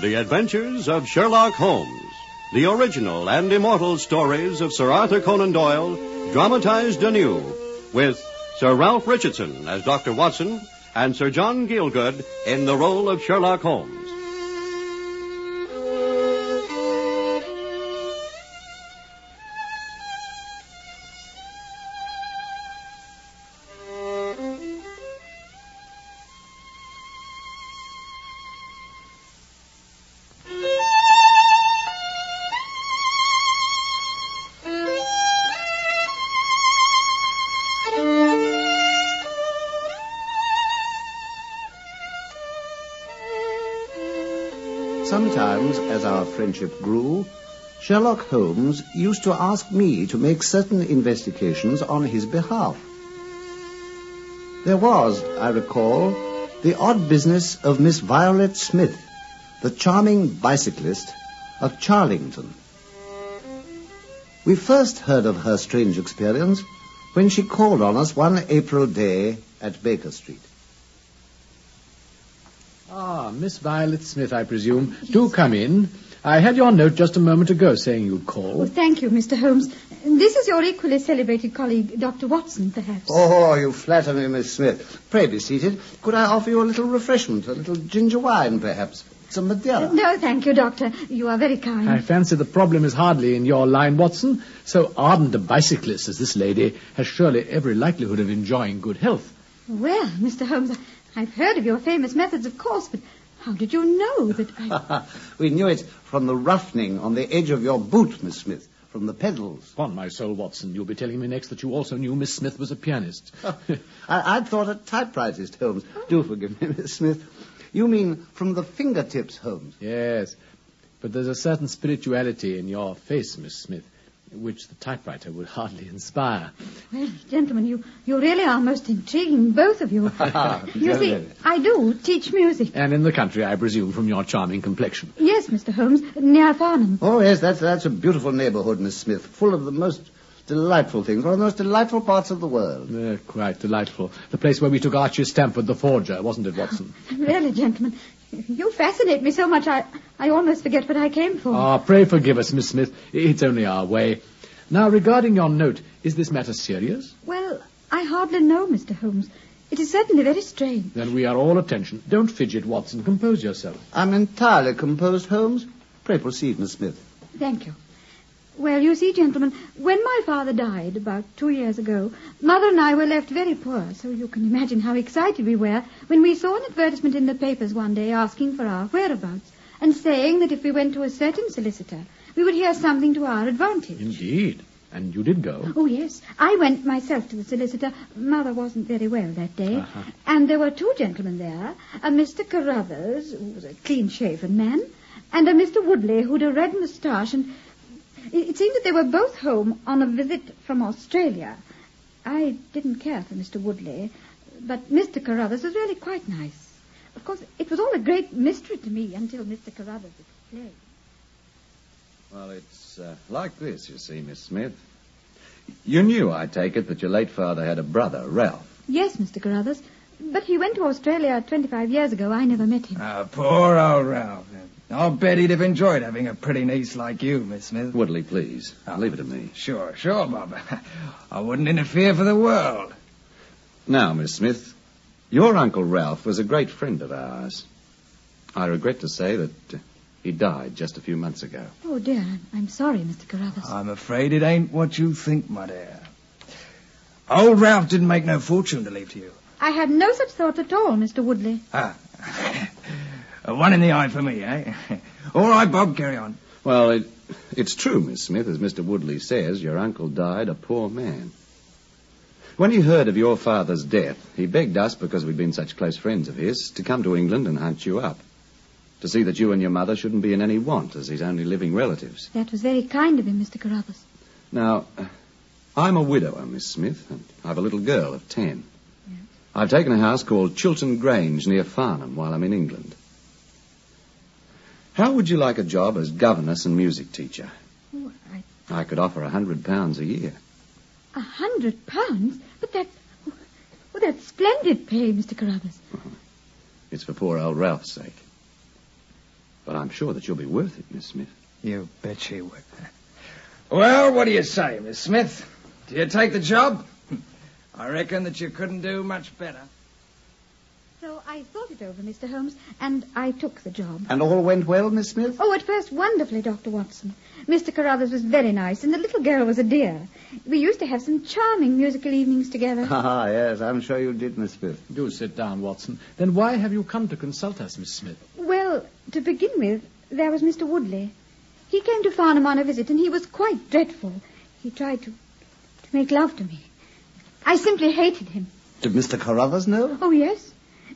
The Adventures of Sherlock Holmes. The original and immortal stories of Sir Arthur Conan Doyle, dramatized anew, with Sir Ralph Richardson as Dr. Watson and Sir John Gielgud in the role of Sherlock Holmes. Sometimes, as our friendship grew, Sherlock Holmes used to ask me to make certain investigations on his behalf. There was, I recall, the odd business of Miss Violet Smith, the charming bicyclist of Charlington. We first heard of her strange experience when she called on us one April day at Baker Street. Ah, Miss Violet Smith, I presume. Do come in. I had your note just a moment ago saying you'd call. Well, thank you, Mr. Holmes. This is your equally celebrated colleague, Dr. Watson, perhaps. Oh, you flatter me, Miss Smith. Pray be seated. Could I offer you a little refreshment, a little ginger wine, perhaps? Some Madeira? No, thank you, Doctor. You are very kind. I fancy the problem is hardly in your line, Watson. So ardent a bicyclist as this lady has surely every likelihood of enjoying good health. Well, Mr. Holmes, I've heard of your famous methods, of course, but how did you know that I... we knew it from the roughening on the edge of your boot, Miss Smith, from the pedals. Upon my soul, Watson, you'll be telling me next that you also knew Miss Smith was a pianist. I, I'd thought a typewritist, Holmes. Do oh. forgive me, Miss Smith. You mean from the fingertips, Holmes? yes, but there's a certain spirituality in your face, Miss Smith, which the typewriter would hardly inspire. Well, gentlemen, you, you really are most intriguing, both of you. you see, I do teach music. And in the country, I presume, from your charming complexion. Yes, Mr. Holmes, near Farnham. Oh, yes, that's, that's a beautiful neighborhood, Miss Smith, full of the most delightful things, one of the most delightful parts of the world. Uh, quite delightful. The place where we took Archie Stamford, the forger, wasn't it, Watson? Really, gentlemen, you fascinate me so much I, I almost forget what I came for. Ah, pray forgive us, Miss Smith. It's only our way. Now, regarding your note, is this matter serious? Well, I hardly know, Mr. Holmes. It is certainly very strange. Then we are all attention. Don't fidget, Watson. Compose yourself. I'm entirely composed, Holmes. Pray proceed, Miss Smith. Thank you. Well, you see, gentlemen, when my father died about two years ago, Mother and I were left very poor, so you can imagine how excited we were when we saw an advertisement in the papers one day asking for our whereabouts and saying that if we went to a certain solicitor, we would hear something to our advantage. Indeed. And you did go. Oh, yes. I went myself to the solicitor. Mother wasn't very well that day. Uh-huh. And there were two gentlemen there, a Mr. Carruthers, who was a clean-shaven man, and a Mr. Woodley, who'd a red moustache, and it seemed that they were both home on a visit from Australia. I didn't care for Mr. Woodley, but Mr. Carruthers was really quite nice. Of course, it was all a great mystery to me until Mr. Carruthers explained. Well, it's uh, like this, you see, Miss Smith. You knew, I take it, that your late father had a brother, Ralph. Yes, Mr. Carruthers, but he went to Australia 25 years ago. I never met him. Ah, poor old Ralph. I'll bet he'd have enjoyed having a pretty niece like you, Miss Smith. Woodley, please. I'll leave it to me. Sure, sure, Bob. I wouldn't interfere for the world. Now, Miss Smith, your Uncle Ralph was a great friend of ours. I regret to say that uh, he died just a few months ago. Oh, dear, I'm, I'm sorry, Mr. Carruthers. I'm afraid it ain't what you think, my dear. Old Ralph didn't make no fortune to leave to you. I had no such thoughts at all, Mr. Woodley. Ah. A one in the eye for me, eh? All right, Bob, carry on. Well, it, it's true, Miss Smith, as Mr. Woodley says, your uncle died a poor man. When he heard of your father's death, he begged us, because we'd been such close friends of his, to come to England and hunt you up. To see that you and your mother shouldn't be in any want as his only living relatives. That was very kind of him, Mr. Carruthers. Now, I'm a widower, Miss Smith, and I've a little girl of ten. I've taken a house called Chiltern Grange near Farnham while I'm in England. How would you like a job as governess and music teacher? Oh, I, I could offer a hundred pounds a year. A hundred pounds? But that's... Well, that's splendid pay, Mr. Carruthers. It's for poor old Ralph's sake. But I'm sure that you'll be worth it, Miss Smith. You bet she would. Well, what do you say, Miss Smith? Do you take the job? I reckon that you couldn't do much better. So I thought it over, Mr. Holmes, and I took the job. And all went well, Miss Smith? Oh, at first, wonderfully, Dr. Watson. Mr. Carruthers was very nice, and the little girl was a dear. We used to have some charming musical evenings together. Ah, yes, I'm sure you did, Miss Smith. Do sit down, Watson. Then why have you come to consult us, Miss Smith? Well, to begin with, there was Mr. Woodley. He came to Farnham on a visit, and he was quite dreadful. He tried to, to make love to me. I simply hated him. Did Mr. Carruthers know? Oh, yes.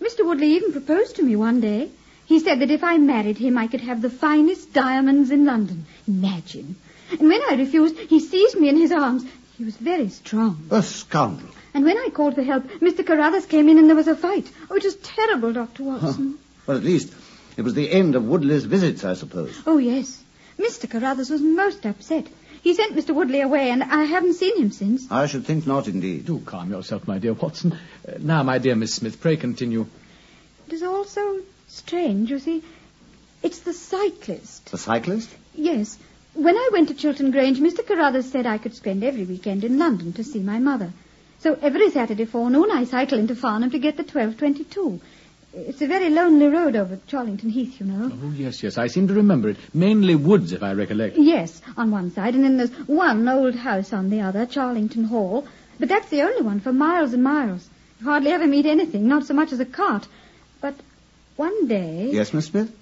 Mr. Woodley even proposed to me one day. He said that if I married him, I could have the finest diamonds in London. Imagine. And when I refused, he seized me in his arms. He was very strong. A scoundrel. And when I called for help, Mr. Carruthers came in and there was a fight. Oh, it was terrible, Dr. Watson. Well, at least it was the end of Woodley's visits, I suppose. Oh, yes. Mr. Carruthers was most upset. He sent Mr. Woodley away, and I haven't seen him since. I should think not, indeed. Do calm yourself, my dear Watson. Uh, now, my dear Miss Smith, pray continue. It is all so strange, you see. It's the cyclist. The cyclist? Yes. When I went to Chiltern Grange, Mr. Carruthers said I could spend every weekend in London to see my mother. So every Saturday forenoon I cycle into Farnham to get the 1222. It's a very lonely road over Charlington Heath, you know. Oh, yes, yes, I seem to remember it. Mainly woods, if I recollect. Yes, on one side, and then there's one old house on the other, Charlington Hall. But that's the only one for miles and miles. You hardly ever meet anything, not so much as a cart. But one day... Yes, Miss Smith?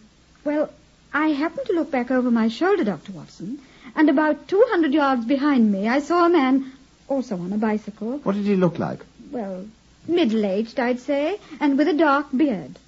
Well, I happened to look back over my shoulder, Dr. Watson, and about 200 yards behind me I saw a man, also on a bicycle, What did he look like? well, middle-aged, I'd say, and with a dark beard.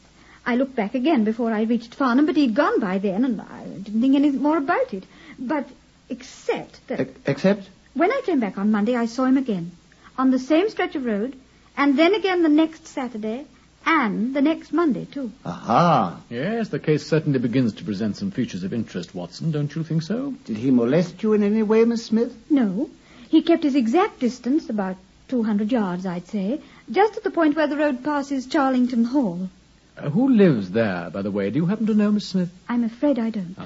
I looked back again before I reached Farnham, but he'd gone by then, and I didn't think any more about it. But except that E- except? when I came back on Monday, I saw him again, on the same stretch of road, and then again the next Saturday, and the next Monday, too. Aha. Yes, the case certainly begins to present some features of interest, Watson. Don't you think so? Did he molest you in any way, Miss Smith? No, he kept his exact distance, about 200 yards, I'd say, just at the point where the road passes Charlington Hall. Uh, who lives there, by the way? Do you happen to know, Miss Smith? I'm afraid I don't.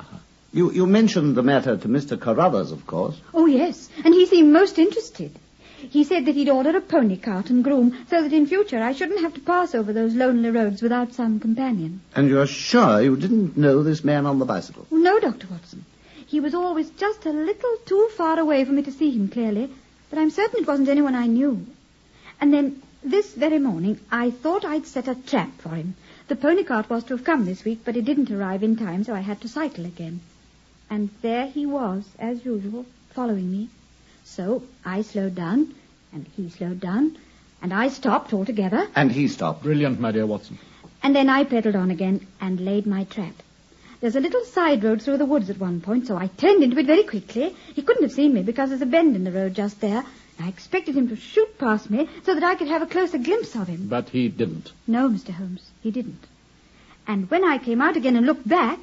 You, you mentioned the matter to Mr. Carruthers, of course. Oh, yes, and he seemed most interested. He said that he'd order a pony cart and groom so that in future I shouldn't have to pass over those lonely roads without some companion. And you're sure you didn't know this man on the bicycle? No, Dr. Watson. He was always just a little too far away for me to see him clearly, but I'm certain it wasn't anyone I knew. And then, this very morning, I thought I'd set a trap for him. The pony cart was to have come this week, but it didn't arrive in time, so I had to cycle again. And there he was, as usual, following me. So I slowed down, and he slowed down, and I stopped altogether, And he stopped. Brilliant, my dear Watson. and then I pedaled on again and laid my trap. There's a little side road through the woods at one point, so I turned into it very quickly. He couldn't have seen me because there's a bend in the road just there. I expected him to shoot past me so that I could have a closer glimpse of him. But he didn't. No, Mr. Holmes, he didn't. And when I came out again and looked back,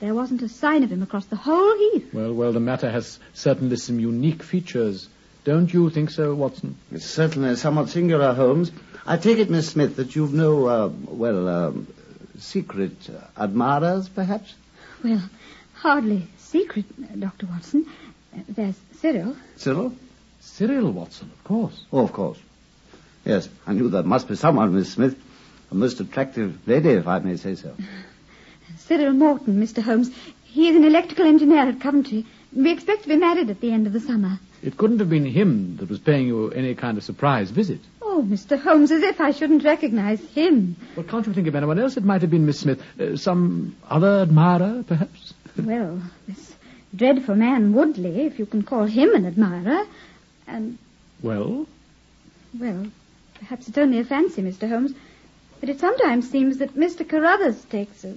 there wasn't a sign of him across the whole heath. Well, well, the matter has certainly some unique features. Don't you think so, Watson? It's certainly somewhat singular, Holmes. I take it, Miss Smith, that you've no, uh, well, um, secret uh, admirers, perhaps? Well, hardly secret, Dr. Watson. There's Cyril. Cyril? Cyril Watson, of course. Oh, of course. Yes, I knew there must be someone, Miss Smith. A most attractive lady, if I may say so. Cyril Morton, Mr. Holmes. He is an electrical engineer at Coventry. We expect to be married at the end of the summer. It couldn't have been him that was paying you any kind of surprise visit. Oh, Mr. Holmes, as if I shouldn't recognize him. Well, can't you think of anyone else? It might have been Miss Smith. Uh, some other admirer, perhaps? Well, this dreadful man Woodley, if you can call him an admirer, and, Well, well, perhaps it's only a fancy, Mr. Holmes, but it sometimes seems that Mr. Carruthers takes a,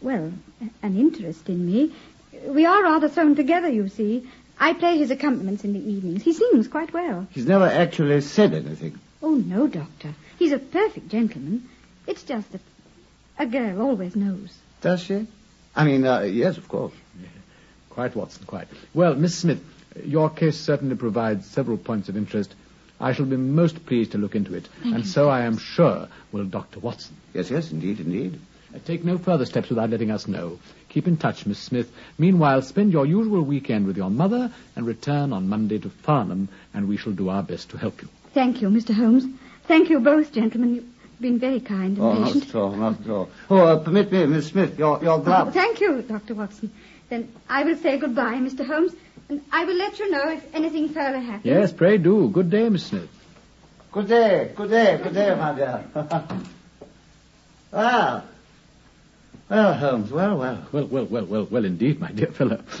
well, an interest in me. We are rather thrown together, you see. I play his accompaniments in the evenings. He sings quite well. He's never actually said anything. Oh, no, Doctor. He's a perfect gentleman. It's just that a girl always knows. Does she? I mean, uh, yes, of course. quite, Watson, quite. Well, Miss Smith, your case certainly provides several points of interest. I shall be most pleased to look into it, Thank and you, so I am sure will Dr. Watson. Yes, yes, indeed, indeed. Take no further steps without letting us know. Keep in touch, Miss Smith. Meanwhile, spend your usual weekend with your mother and return on Monday to Farnham, and we shall do our best to help you. Thank you, Mr. Holmes. Thank you both, gentlemen. You've been very kind and Oh, not at all, not at all. Oh, uh, permit me, Miss Smith, your, your glove. Oh, thank you, Dr. Watson. Then I will say goodbye, Mr. Holmes, and I will let you know if anything further happens. Yes, pray do. Good day, Miss Smith. Good day, good day, good day, my dear. well, well, Holmes, well, well. Well, well, well, well, well, indeed, my dear fellow.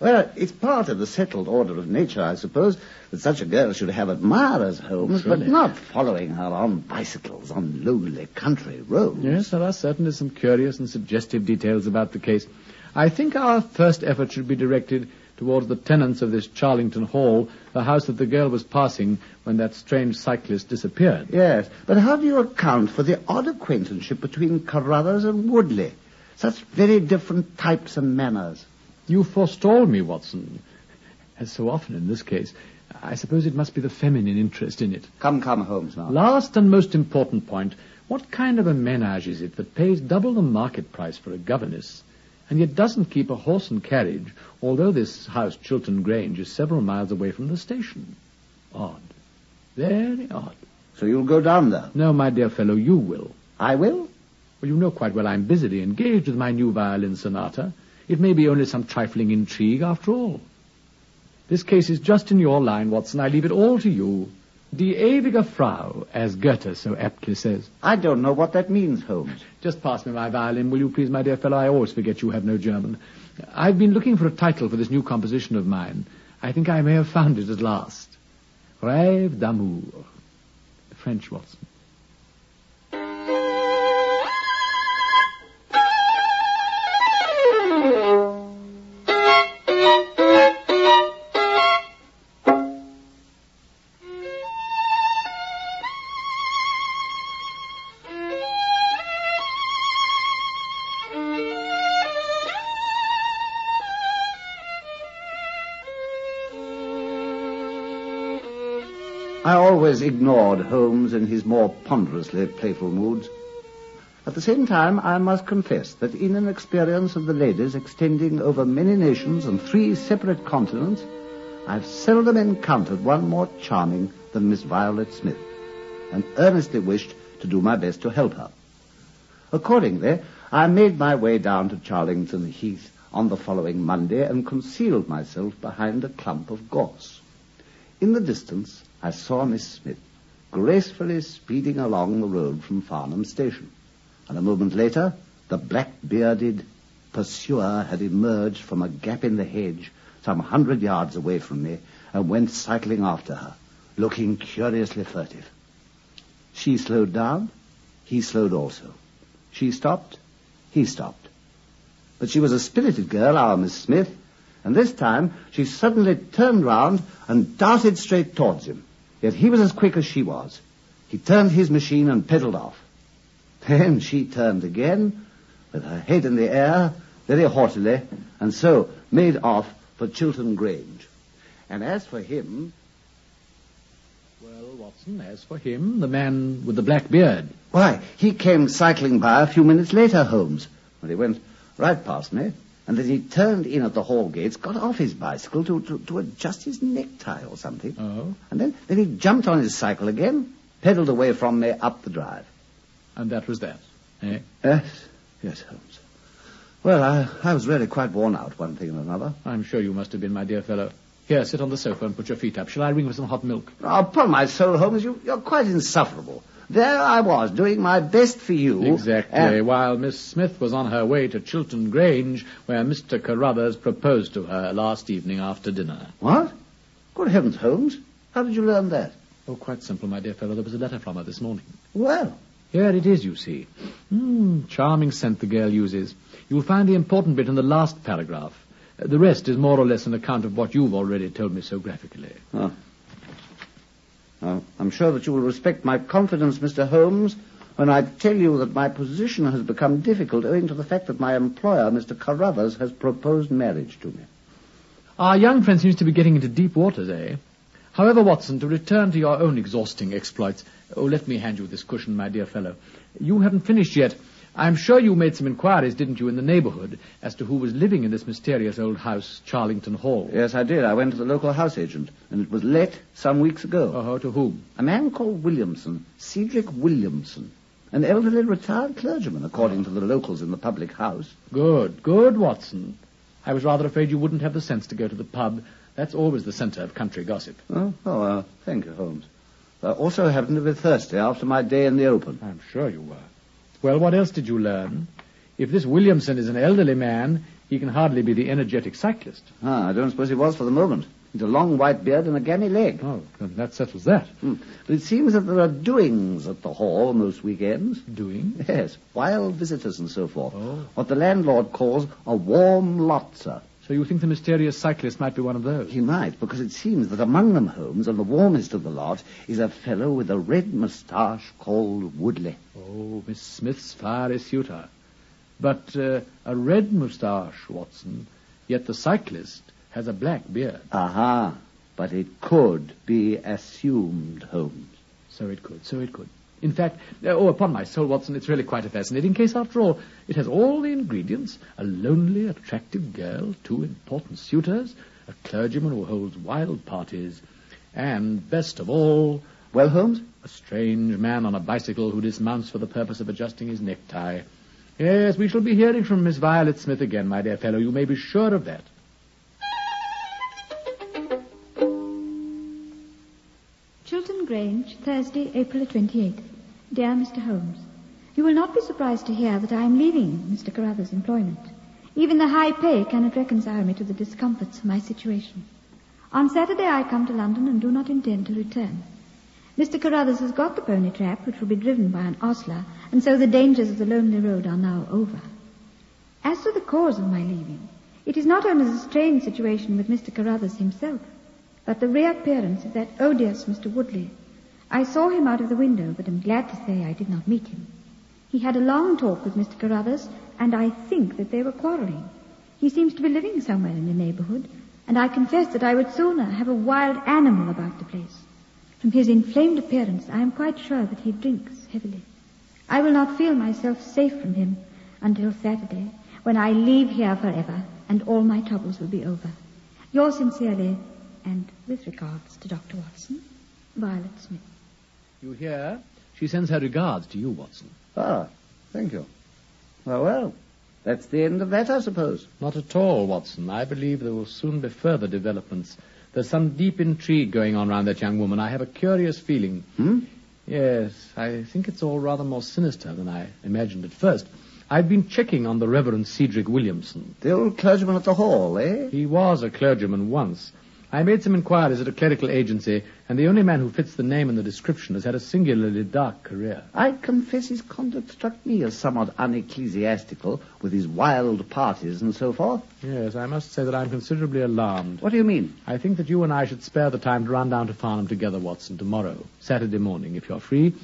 Well, it's part of the settled order of nature, I suppose, that such a girl should have admirers, Holmes, but not following her on bicycles on lonely country roads. yes, there are certainly some curious and suggestive details about the case. I think our first effort should be directed towards the tenants of this Charlington Hall, the house that the girl was passing when that strange cyclist disappeared. Yes, but how do you account for the odd acquaintanceship between Carruthers and Woodley? Such very different types and manners. You forestall me, Watson. As so often in this case, I suppose it must be the feminine interest in it. Come, come, Holmes, now. Last and most important point, what kind of a menage is it that pays double the market price for a governess, and yet doesn't keep a horse and carriage, although this house, Chiltern Grange, is several miles away from the station? Odd. Very odd. So you'll go down there. No, my dear fellow, you will. I will? Well, you know quite well I'm busily engaged with my new violin sonata. It may be only some trifling intrigue after all. This case is just in your line, Watson. I leave it all to you. Die ewige Frau, as Goethe so aptly says. I don't know what that means, Holmes. Just pass me my violin, will you please, my dear fellow? I always forget you have no German. I've been looking for a title for this new composition of mine. I think I may have found it at last. Rêve d'amour. French, Watson. I always ignored Holmes in his more ponderously playful moods. At the same time, I must confess that in an experience of the ladies extending over many nations and three separate continents, I've seldom encountered one more charming than Miss Violet Smith, and earnestly wished to do my best to help her. Accordingly, I made my way down to Charlington Heath on the following Monday and concealed myself behind a clump of gorse. In the distance, I saw Miss Smith gracefully speeding along the road from Farnham Station. And a moment later, the black-bearded pursuer had emerged from a gap in the hedge some hundred yards away from me and went cycling after her, looking curiously furtive. She slowed down. He slowed also. She stopped. He stopped. But she was a spirited girl, our Miss Smith, and this time she suddenly turned round and darted straight towards him. Yet he was as quick as she was. He turned his machine and pedaled off. Then she turned again, with her head in the air, very haughtily, and so made off for Chiltern Grange. And as for him, Well, Watson, as for him, the man with the black beard. why, he came cycling by a few minutes later, Holmes, And he went right past me, and as he turned in at the hall gates, got off his bicycle to, to, to adjust his necktie or something. Oh? And then, then he jumped on his cycle again, pedaled away from me up the drive. And that was that. Eh? Yes, yes, Holmes. Well, I, I was really quite worn out, one thing and another. I'm sure you must have been, my dear fellow. Here, sit on the sofa and put your feet up. Shall I ring for some hot milk? Oh, upon my soul, Holmes, you, you're quite insufferable. There I was, doing my best for you. Exactly. and- While Miss Smith was on her way to Chiltern Grange, where Mr. Carruthers proposed to her last evening after dinner. What? Good heavens, Holmes. How did you learn that? Oh, quite simple, my dear fellow. There was a letter from her this morning. Well, Here it is, you see. Hmm, charming scent the girl uses. You'll find the important bit in the last paragraph. The rest is more or less an account of what you've already told me so graphically. Oh. Oh, I'm sure that you will respect my confidence, Mr. Holmes, when I tell you that my position has become difficult owing to the fact that my employer, Mr. Carruthers, has proposed marriage to me. Our young friend seems to be getting into deep waters, eh? However, Watson, to return to your own exhausting exploits. Oh, let me hand you this cushion, my dear fellow. You haven't finished yet. I'm sure you made some inquiries, didn't you, in the neighborhood as to who was living in this mysterious old house, Charlington Hall? Yes, I did. I went to the local house agent, and it was let some weeks ago. Oh, to whom? A man called Williamson, Cedric Williamson, an elderly retired clergyman, according to the locals in the public house. Good, good, Watson. I was rather afraid you wouldn't have the sense to go to the pub. That's always the center of country gossip. Oh, oh uh, thank you, Holmes. I also happened to be thirsty after my day in the open. I'm sure you were. Well, what else did you learn? If this Williamson is an elderly man, he can hardly be the energetic cyclist. Ah, I don't suppose he was for the moment. He's a long white beard and a gammy leg. Oh, that settles that. Hmm. But it seems that there are doings at the hall most weekends. Doing? Yes, wild visitors and so forth. Oh. What the landlord calls a warm lot, sir. So you think the mysterious cyclist might be one of those? He might, because it seems that among them, Holmes, and the warmest of the lot, is a fellow with a red moustache called Woodley. Oh, Miss Smith's fiery suitor. But uh, a red moustache, Watson, yet the cyclist has a black beard. Aha, but it could be assumed, Holmes. So it could, so it could. In fact, uh, oh, upon my soul, Watson, it's really quite a fascinating case after all. It has all the ingredients a lonely, attractive girl, two important suitors, a clergyman who holds wild parties, and, best of all, Well, Holmes? a strange man on a bicycle who dismounts for the purpose of adjusting his necktie. Yes, we shall be hearing from Miss Violet Smith again, my dear fellow. You may be sure of that. Grange, Thursday, April 28th. Dear Mr. Holmes, you will not be surprised to hear that I am leaving Mr. Carruthers' employment. Even the high pay cannot reconcile me to the discomforts of my situation. On Saturday I come to London and do not intend to return. Mr. Carruthers has got the pony trap, which will be driven by an ostler, and so the dangers of the lonely road are now over. As to the cause of my leaving, it is not only the strange situation with Mr. Carruthers himself, but the reappearance of that odious Mr. Woodley. I saw him out of the window, but am glad to say I did not meet him. He had a long talk with Mr. Carruthers, and I think that they were quarreling. He seems to be living somewhere in the neighborhood, and I confess that I would sooner have a wild animal about the place. From his inflamed appearance, I am quite sure that he drinks heavily. I will not feel myself safe from him until Saturday, when I leave here forever, and all my troubles will be over. Yours sincerely, and with regards to Dr. Watson, Violet Smith. You hear? She sends her regards to you, Watson. Ah, thank you. Well, well, that's the end of that, I suppose. Not at all, Watson. I believe there will soon be further developments. There's some deep intrigue going on round that young woman. I have a curious feeling. Hmm? Yes, I think it's all rather more sinister than I imagined at first. I've been checking on the Reverend Cedric Williamson. The old clergyman at the hall, eh? He was a clergyman once. I made some inquiries at a clerical agency, and the only man who fits the name and the description has had a singularly dark career. I confess his conduct struck me as somewhat unecclesiastical, with his wild parties and so forth. Yes, I must say that I'm considerably alarmed. What do you mean? I think that you and I should spare the time to run down to Farnham together, Watson, tomorrow, Saturday morning, if you're free.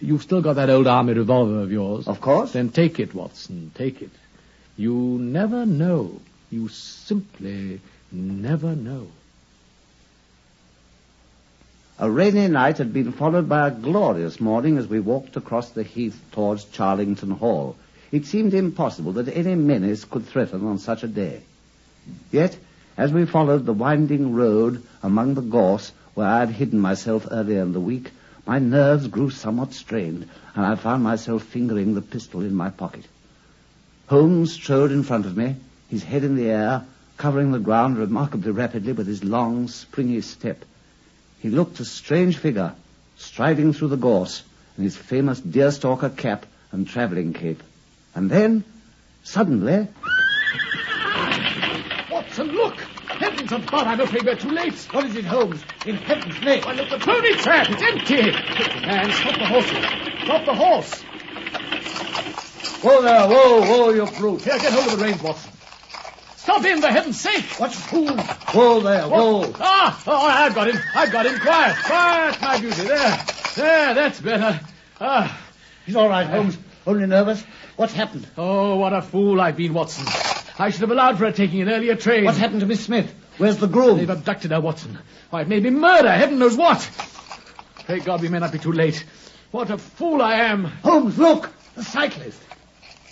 You've still got that old army revolver of yours. Of course. Then take it, Watson, take it. You never know. You simply never know. A rainy night had been followed by a glorious morning as we walked across the heath towards Charlington Hall. It seemed impossible that any menace could threaten on such a day. Yet, as we followed the winding road among the gorse where I had hidden myself earlier in the week, my nerves grew somewhat strained, and I found myself fingering the pistol in my pocket. Holmes strode in front of me, his head in the air, covering the ground remarkably rapidly with his long, springy step. He looked a strange figure, striding through the gorse in his famous deerstalker cap and travelling cape. And then, suddenly, Watson, look! Heavens above, I'm afraid we're too late. what is it, Holmes? In heaven's name! Why, look, the pony trap! It's empty! Quick, man, stop the horses. Stop the horse. Whoa there, whoa, whoa, you brute! Here, get hold of the reins, Watson. Stop him, for heaven's sake! What's the fool? Whoa there, whoa! Ah! Oh, I've got him. I've got him. Quiet. Quiet, my beauty. There. There, that's better. Ah. He's all right, Holmes. Only nervous. What's happened? Oh, what a fool I've been, Watson. I should have allowed for her taking an earlier train. What's happened to Miss Smith? Where's the groom? They've abducted her, Watson. Why, it may be murder. Heaven knows what. Pray God we may not be too late. What a fool I am. Holmes, look! The cyclist.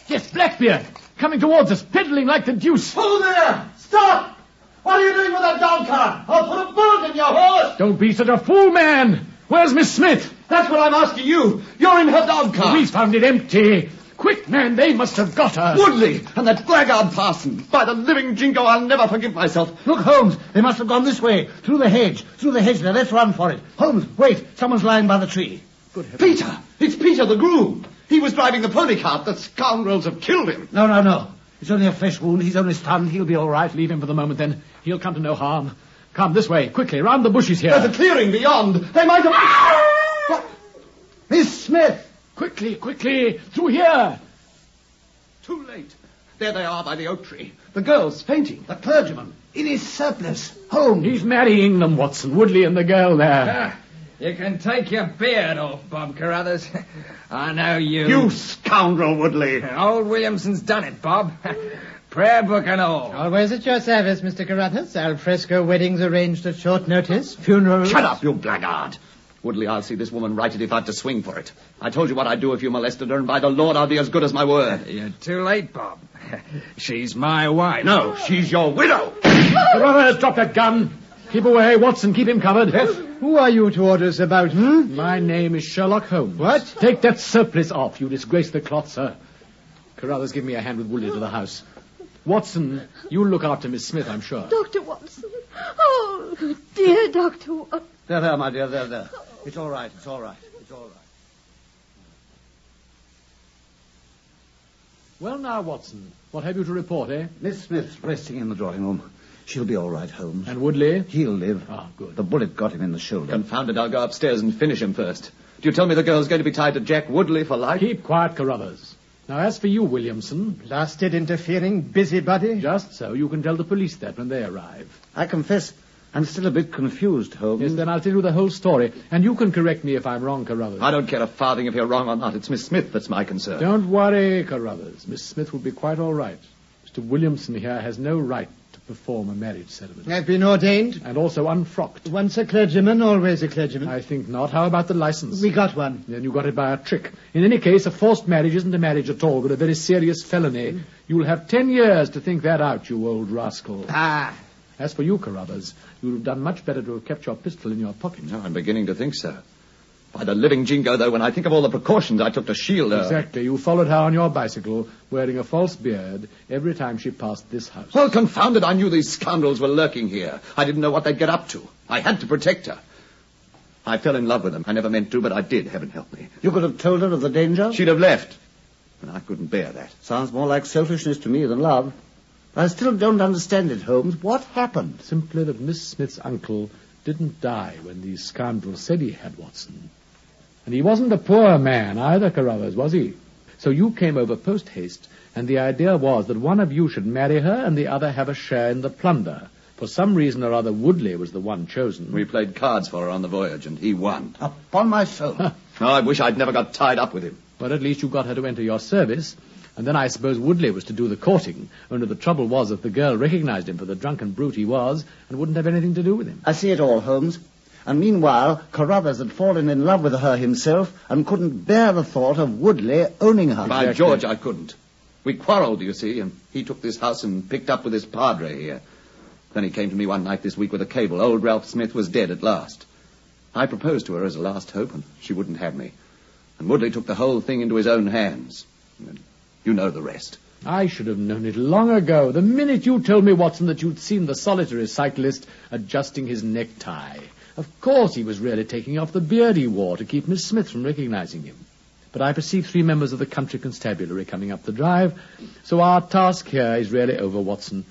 Yes, Blackbeard. Coming towards us, pedaling like the deuce. Hold there! Stop! What are you doing with that dog cart? I'll put a bullet in your horse! Don't be such a fool, man. Where's Miss Smith? That's what I'm asking you. You're in her dog cart. We found it empty. Quick, man, they must have got her. Woodley and that blackguard parson. By the living jingo, I'll never forgive myself. Look, Holmes, they must have gone this way, through the hedge, through the hedge there. Let's run for it. Holmes, wait, someone's lying by the tree. Good heavens. Peter! It's Peter the groom. He was driving the pony cart. The scoundrels have killed him. No, no, no. It's only a flesh wound. He's only stunned. He'll be all right. Leave him for the moment, then. He'll come to no harm. Come this way, quickly, round the bushes here. There's a clearing beyond. They might have... What? Miss Smith! Quickly, quickly, through here. Too late. There they are by the oak tree. The girl's fainting. The clergyman, in his surplice. home. He's marrying them, Watson. Woodley and the girl there. Ah, you can take your beard off, Bob Carruthers. I know you. You scoundrel, Woodley. Old Williamson's done it, Bob. Prayer book and all. Always at your service, Mr. Carruthers. Al fresco weddings arranged at short notice, funerals. Shut up, you blackguard. Woodley, I'll see this woman righted if I've to swing for it. I told you what I'd do if you molested her, and by the Lord, I'll be as good as my word. You're too late, Bob. She's my wife. No, she's your widow. Carruthers, drop that gun. Keep away, Watson. Keep him covered. Who are you to order us about, hmm? My name is Sherlock Holmes. What? Take that surplice off. You disgrace the cloth, sir. Carruthers, give me a hand with Woodley to the house. Watson, you'll look after Miss Smith, I'm sure. Dr. Watson. Oh, dear Dr. Watson. There, there, my dear, there, there. It's all right, it's all right, it's all right. Well, now, Watson, what have you to report, eh? Miss Smith's resting in the drawing room. She'll be all right, Holmes. And Woodley? He'll live. Ah, good. The bullet got him in the shoulder. Confound it, I'll go upstairs and finish him first. Do you tell me the girl's going to be tied to Jack Woodley for life? Keep quiet, Carruthers. Now, as for you, Williamson, Blasted, interfering, busybody. just so you can tell the police that when they arrive. I confess, I'm still a bit confused, Holmes. Yes, then I'll tell you the whole story, and you can correct me if I'm wrong, Carruthers. I don't care a farthing if you're wrong or not. It's Miss Smith that's my concern. Don't worry, Carruthers. Miss Smith will be quite all right. Mr. Williamson here has no right to perform a marriage ceremony. I've been ordained. And also unfrocked. Once a clergyman, always a clergyman. I think not. How about the license? We got one. Then you got it by a trick. In any case, a forced marriage isn't a marriage at all, but a very serious felony. You'll have ten years to think that out, you old rascal. Ah. As for you, Carruthers, you'd have done much better to have kept your pistol in your pocket. No, I'm beginning to think so. By the living jingo, though, when I think of all the precautions I took to shield her. Exactly. You followed her on your bicycle, wearing a false beard, every time she passed this house. Well, confound it, I knew these scoundrels were lurking here. I didn't know what they'd get up to. I had to protect her. I fell in love with them. I never meant to, but I did, heaven help me. You could have told her of the danger? She'd have left. And I couldn't bear that. Sounds more like selfishness to me than love. I still don't understand it, Holmes. What happened? Simply that Miss Smith's uncle didn't die when these scoundrels said he had, Watson. And he wasn't a poor man either, Carruthers, was he? So you came over post haste, and the idea was that one of you should marry her and the other have a share in the plunder. For some reason or other, Woodley was the one chosen. We played cards for her on the voyage, and he won. Upon my soul. Oh, I wish I'd never got tied up with him. But at least you got her to enter your service. And then I suppose Woodley was to do the courting, only the trouble was that the girl recognized him for the drunken brute he was and wouldn't have anything to do with him. I see it all, Holmes. And meanwhile, Carruthers had fallen in love with her himself and couldn't bear the thought of Woodley owning her. By George, I couldn't. We quarreled, you see, and he took this house and picked up with his padre here. Then he came to me one night this week with a cable. Old Ralph Smith was dead at last. I proposed to her as a last hope, and she wouldn't have me. And Woodley took the whole thing into his own hands. And you know the rest. I should have known it long ago, the minute you told me, Watson, that you'd seen the solitary cyclist adjusting his necktie. Of course he was really taking off the beard he wore to keep Miss Smith from recognizing him. But I perceive three members of the country constabulary coming up the drive, so our task here is really over, Watson.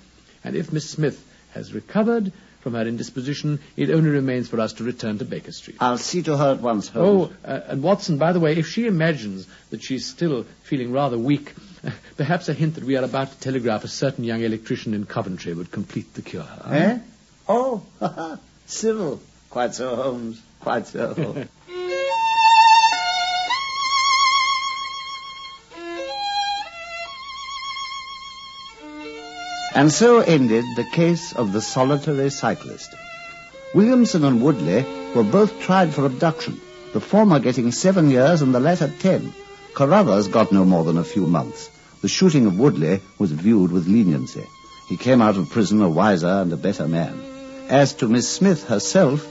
And if Miss Smith has recovered from her indisposition, it only remains for us to return to Baker Street. I'll see to her at once, Holmes. Oh, uh, and Watson, by the way, if she imagines that she's still feeling rather weak, perhaps a hint that we are about to telegraph a certain young electrician in Coventry would complete the cure. Eh? Oh, Cyril. Quite so, Holmes. Quite so. and so ended the case of the solitary cyclist. Williamson and Woodley were both tried for abduction, the former getting seven years and the latter ten. Carruthers got no more than a few months. The shooting of Woodley was viewed with leniency. He came out of prison a wiser and a better man. As to Miss Smith herself,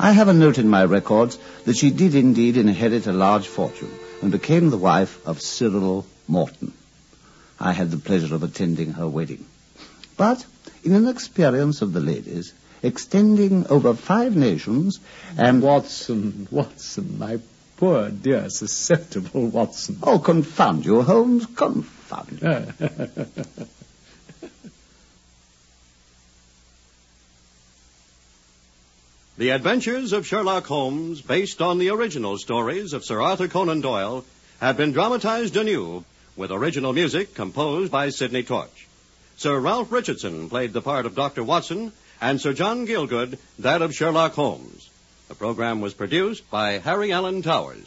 I have a note in my records that she did indeed inherit a large fortune and became the wife of Cyril Morton. I had the pleasure of attending her wedding. But in an experience of the ladies, extending over five nations, and Watson, Watson, my poor dear susceptible Watson. oh, confound you, Holmes, confound you. The Adventures of Sherlock Holmes, based on the original stories of Sir Arthur Conan Doyle, have been dramatized anew with original music composed by Sidney Torch. Sir Ralph Richardson played the part of Dr. Watson, and Sir John Gielgud that of Sherlock Holmes. The program was produced by Harry Allen Towers.